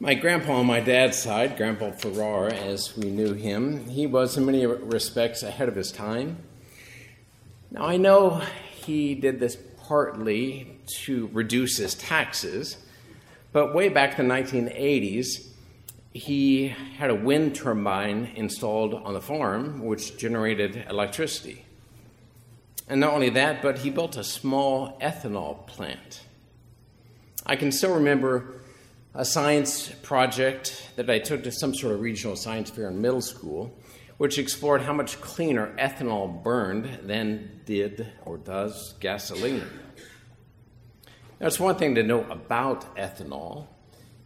My grandpa on my dad's side, Grandpa Farrar, as we knew him, he was in many respects ahead of his time. Now, I know he did this partly to reduce his taxes, but way back in the 1980s, he had a wind turbine installed on the farm which generated electricity. And not only that, but he built a small ethanol plant. I can still remember a science project that I took to some sort of regional science fair in middle school, which explored how much cleaner ethanol burned than did or does gasoline. Now, it's one thing to know about ethanol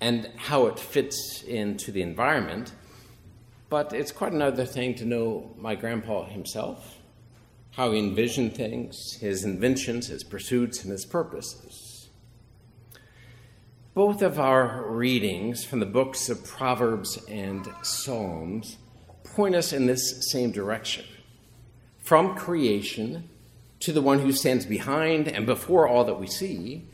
and how it fits into the environment, but it's quite another thing to know my grandpa himself, how he envisioned things, his inventions, his pursuits, and his purposes. Both of our readings from the books of Proverbs and Psalms point us in this same direction from creation to the one who stands behind and before all that we see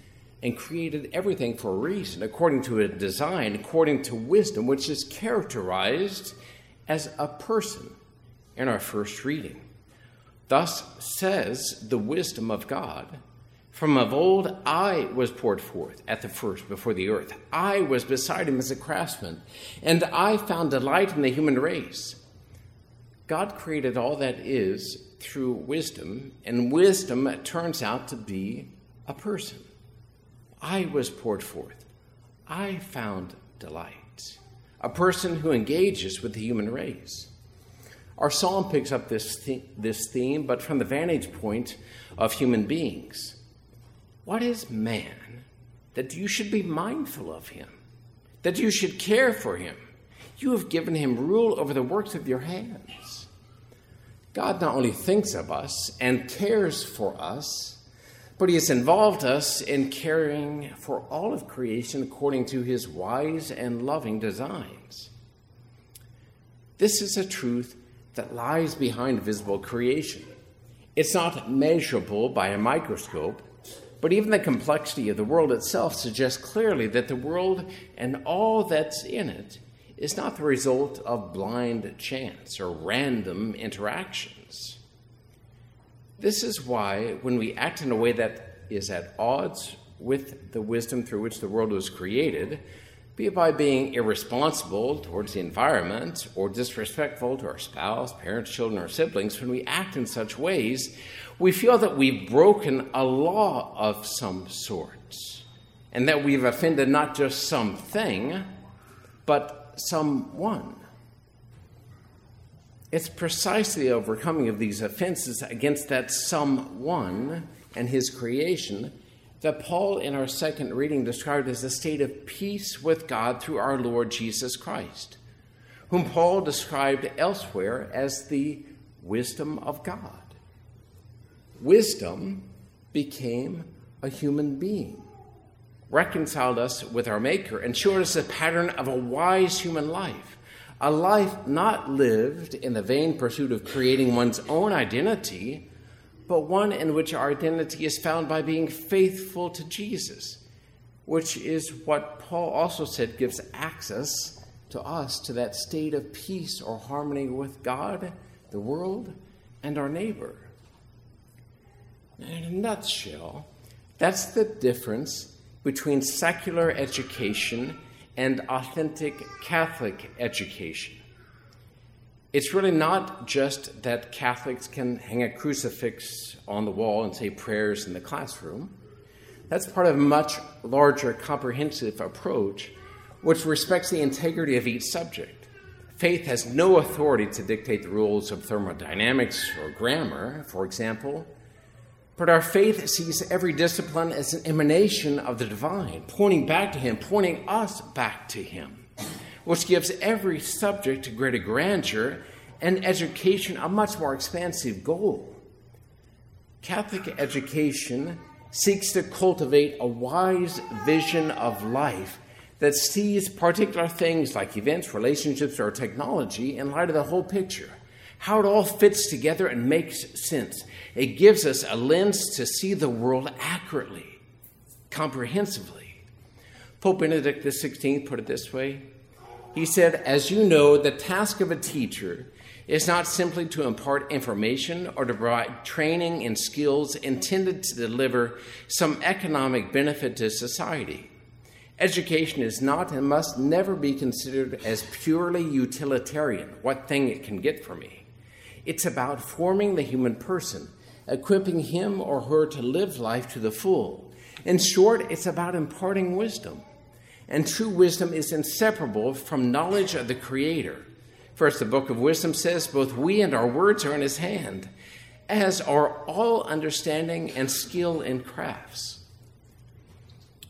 and created everything for a reason, according to a design, according to wisdom, which is characterized as a person in our first reading. Thus says the wisdom of God from of old I was poured forth at the first before the earth. I was beside him as a craftsman, and I found delight in the human race. God created all that is through wisdom, and wisdom turns out to be a person. I was poured forth. I found delight. A person who engages with the human race. Our psalm picks up this, th- this theme, but from the vantage point of human beings. What is man that you should be mindful of him, that you should care for him? You have given him rule over the works of your hands. God not only thinks of us and cares for us, but he has involved us in caring for all of creation according to his wise and loving designs. This is a truth that lies behind visible creation. It's not measurable by a microscope, but even the complexity of the world itself suggests clearly that the world and all that's in it is not the result of blind chance or random interactions. This is why, when we act in a way that is at odds with the wisdom through which the world was created, be it by being irresponsible towards the environment or disrespectful to our spouse, parents, children, or siblings, when we act in such ways, we feel that we've broken a law of some sort and that we've offended not just something, but someone. It's precisely the overcoming of these offenses against that someone and his creation that Paul, in our second reading, described as a state of peace with God through our Lord Jesus Christ, whom Paul described elsewhere as the wisdom of God. Wisdom became a human being, reconciled us with our Maker, and showed us a pattern of a wise human life, a life not lived in the vain pursuit of creating one's own identity but one in which our identity is found by being faithful to Jesus, which is what Paul also said gives access to us to that state of peace or harmony with God, the world, and our neighbor. In a nutshell, that's the difference between secular education and authentic Catholic education. It's really not just that Catholics can hang a crucifix on the wall and say prayers in the classroom. That's part of a much larger, comprehensive approach which respects the integrity of each subject. Faith has no authority to dictate the rules of thermodynamics or grammar, for example, but our faith sees every discipline as an emanation of the divine, pointing back to Him, pointing us back to Him which gives every subject greater grandeur and education a much more expansive goal. Catholic education seeks to cultivate a wise vision of life that sees particular things like events, relationships, or technology in light of the whole picture, how it all fits together and makes sense. It gives us a lens to see the world accurately, comprehensively. Pope Benedict XVI put it this way He said, As you know, the task of a teacher is not simply to impart information or to provide training and skills intended to deliver some economic benefit to society. Education is not and must never be considered as purely utilitarian, what thing it can get for me. It's about forming the human person, equipping him or her to live life to the full. In short, it's about imparting wisdom. And true wisdom is inseparable from knowledge of the Creator First, the book of wisdom says, Both we and our words are in his hand, as are all understanding and skill in crafts.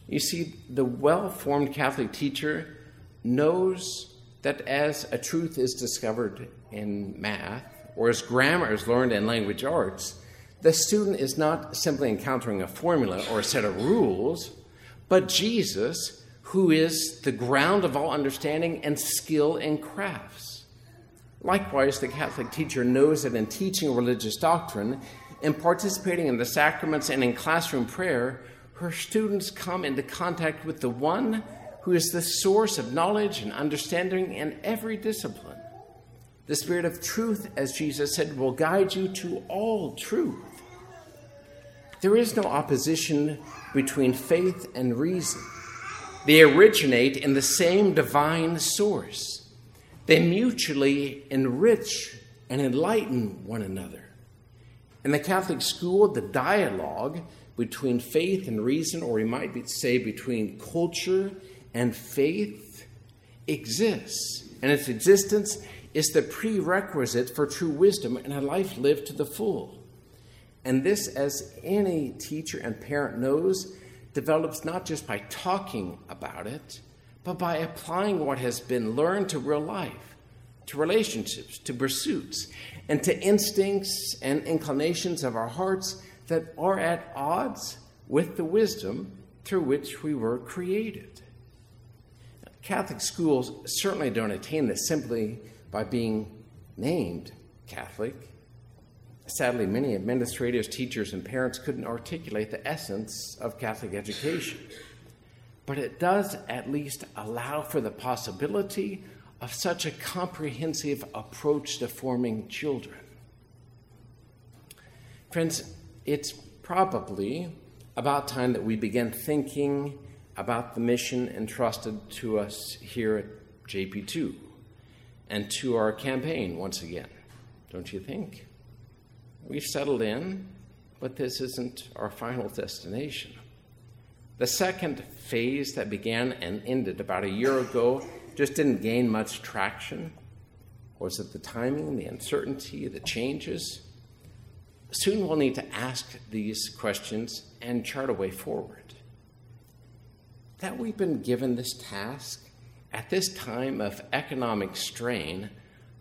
You see, the well formed Catholic teacher knows that as a truth is discovered in math, or as grammar is learned in language arts, the student is not simply encountering a formula or a set of rules, but Jesus, who is the ground of all understanding and skill in crafts. Likewise, the Catholic teacher knows that in teaching religious doctrine, in participating in the sacraments, and in classroom prayer, her students come into contact with the one who is the source of knowledge and understanding in every discipline. The Spirit of truth, as Jesus said, will guide you to all truth. There is no opposition between faith and reason, they originate in the same divine source. They mutually enrich and enlighten one another. In the Catholic school, the dialogue between faith and reason, or we might say between culture and faith, exists. And its existence is the prerequisite for true wisdom and a life lived to the full. And this, as any teacher and parent knows, develops not just by talking about it, but by applying what has been learned to real life, to relationships, to pursuits, and to instincts and inclinations of our hearts that are at odds with the wisdom through which we were created. Catholic schools certainly don't attain this simply by being named Catholic. Sadly, many administrators, teachers, and parents couldn't articulate the essence of Catholic education but it does at least allow for the possibility of such a comprehensive approach to forming children. Friends, it's probably about time that we begin thinking about the mission entrusted to us here at JP2 and to our campaign once again, don't you think? We've settled in, but this isn't our final destination. The second phase that began and ended about a year ago just didn't gain much traction. Was it the timing, the uncertainty, the changes? Soon we'll need to ask these questions and chart a way forward. That we've been given this task at this time of economic strain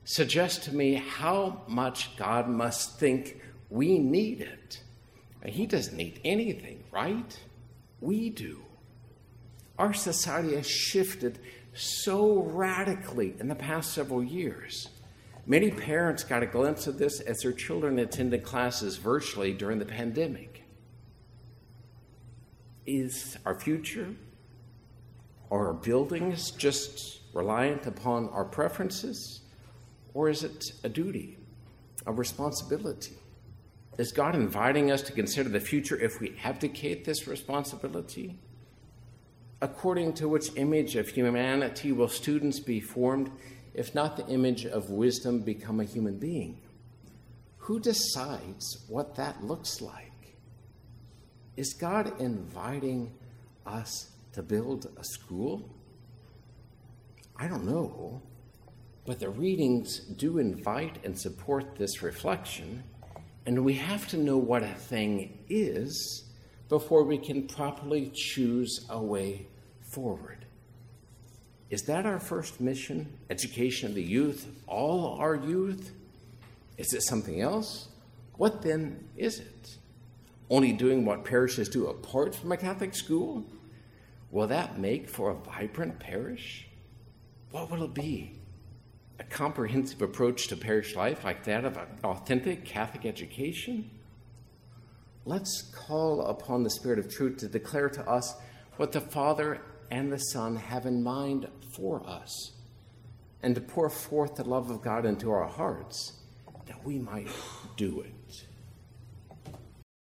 suggests to me how much God must think we need it. He doesn't need anything, right? we do. Our society has shifted so radically in the past several years. Many parents got a glimpse of this as their children attended classes virtually during the pandemic. Is our future or our buildings just reliant upon our preferences? Or is it a duty, a responsibility? Is God inviting us to consider the future if we abdicate this responsibility? According to which image of humanity will students be formed if not the image of wisdom become a human being? Who decides what that looks like? Is God inviting us to build a school? I don't know, but the readings do invite and support this reflection. And we have to know what a thing is before we can properly choose a way forward. Is that our first mission? Education of the youth, all our youth? Is it something else? What then is it? Only doing what parishes do apart from a Catholic school? Will that make for a vibrant parish? What will it be? A comprehensive approach to parish life like that of an authentic Catholic education? Let's call upon the Spirit of truth to declare to us what the Father and the Son have in mind for us, and to pour forth the love of God into our hearts that we might do it.